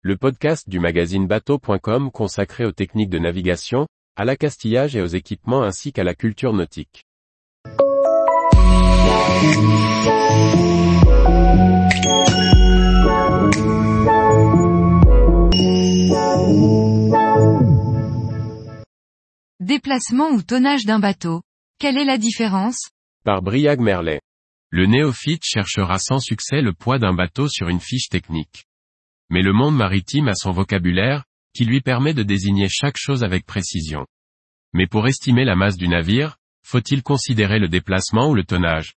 le podcast du magazine bateau.com consacré aux techniques de navigation, à l'accastillage et aux équipements ainsi qu'à la culture nautique. Déplacement ou tonnage d'un bateau. Quelle est la différence? Par Briag Merlet. Le néophyte cherchera sans succès le poids d'un bateau sur une fiche technique. Mais le monde maritime a son vocabulaire, qui lui permet de désigner chaque chose avec précision. Mais pour estimer la masse du navire, faut-il considérer le déplacement ou le tonnage?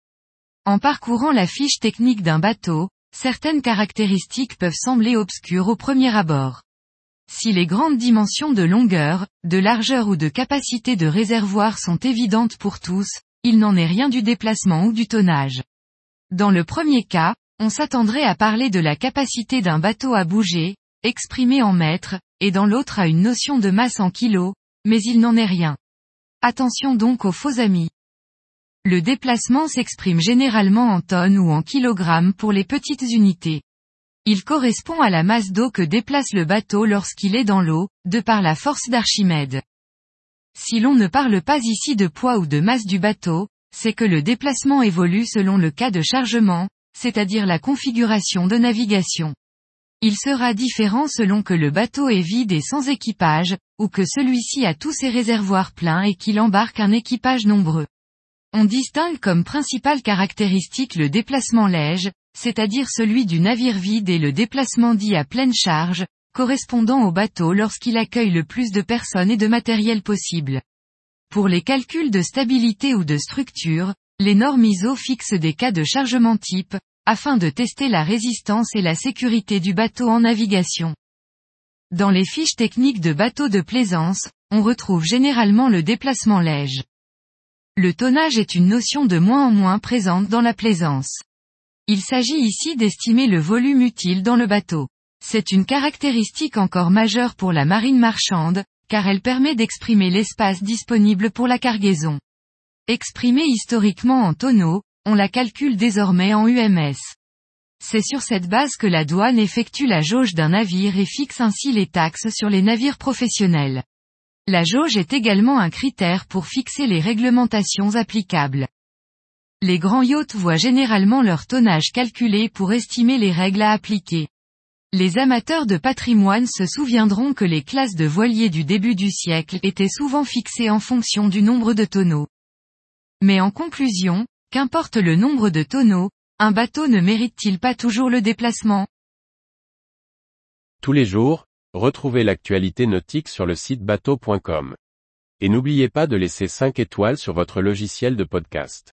En parcourant la fiche technique d'un bateau, certaines caractéristiques peuvent sembler obscures au premier abord. Si les grandes dimensions de longueur, de largeur ou de capacité de réservoir sont évidentes pour tous, il n'en est rien du déplacement ou du tonnage. Dans le premier cas, on s'attendrait à parler de la capacité d'un bateau à bouger, exprimée en mètres, et dans l'autre à une notion de masse en kilos, mais il n'en est rien. Attention donc aux faux amis. Le déplacement s'exprime généralement en tonnes ou en kilogrammes pour les petites unités. Il correspond à la masse d'eau que déplace le bateau lorsqu'il est dans l'eau, de par la force d'Archimède. Si l'on ne parle pas ici de poids ou de masse du bateau, c'est que le déplacement évolue selon le cas de chargement, c'est-à-dire la configuration de navigation. Il sera différent selon que le bateau est vide et sans équipage, ou que celui-ci a tous ses réservoirs pleins et qu'il embarque un équipage nombreux. On distingue comme principale caractéristique le déplacement léger, c'est-à-dire celui du navire vide et le déplacement dit à pleine charge, correspondant au bateau lorsqu'il accueille le plus de personnes et de matériel possible. Pour les calculs de stabilité ou de structure, les normes ISO fixent des cas de chargement type, afin de tester la résistance et la sécurité du bateau en navigation. Dans les fiches techniques de bateaux de plaisance, on retrouve généralement le déplacement léger. Le tonnage est une notion de moins en moins présente dans la plaisance. Il s'agit ici d'estimer le volume utile dans le bateau. C'est une caractéristique encore majeure pour la marine marchande, car elle permet d'exprimer l'espace disponible pour la cargaison. Exprimée historiquement en tonneaux, on la calcule désormais en UMS. C'est sur cette base que la douane effectue la jauge d'un navire et fixe ainsi les taxes sur les navires professionnels. La jauge est également un critère pour fixer les réglementations applicables. Les grands yachts voient généralement leur tonnage calculé pour estimer les règles à appliquer. Les amateurs de patrimoine se souviendront que les classes de voiliers du début du siècle étaient souvent fixées en fonction du nombre de tonneaux. Mais en conclusion, qu'importe le nombre de tonneaux, un bateau ne mérite-t-il pas toujours le déplacement? Tous les jours, retrouvez l'actualité nautique sur le site bateau.com. Et n'oubliez pas de laisser 5 étoiles sur votre logiciel de podcast.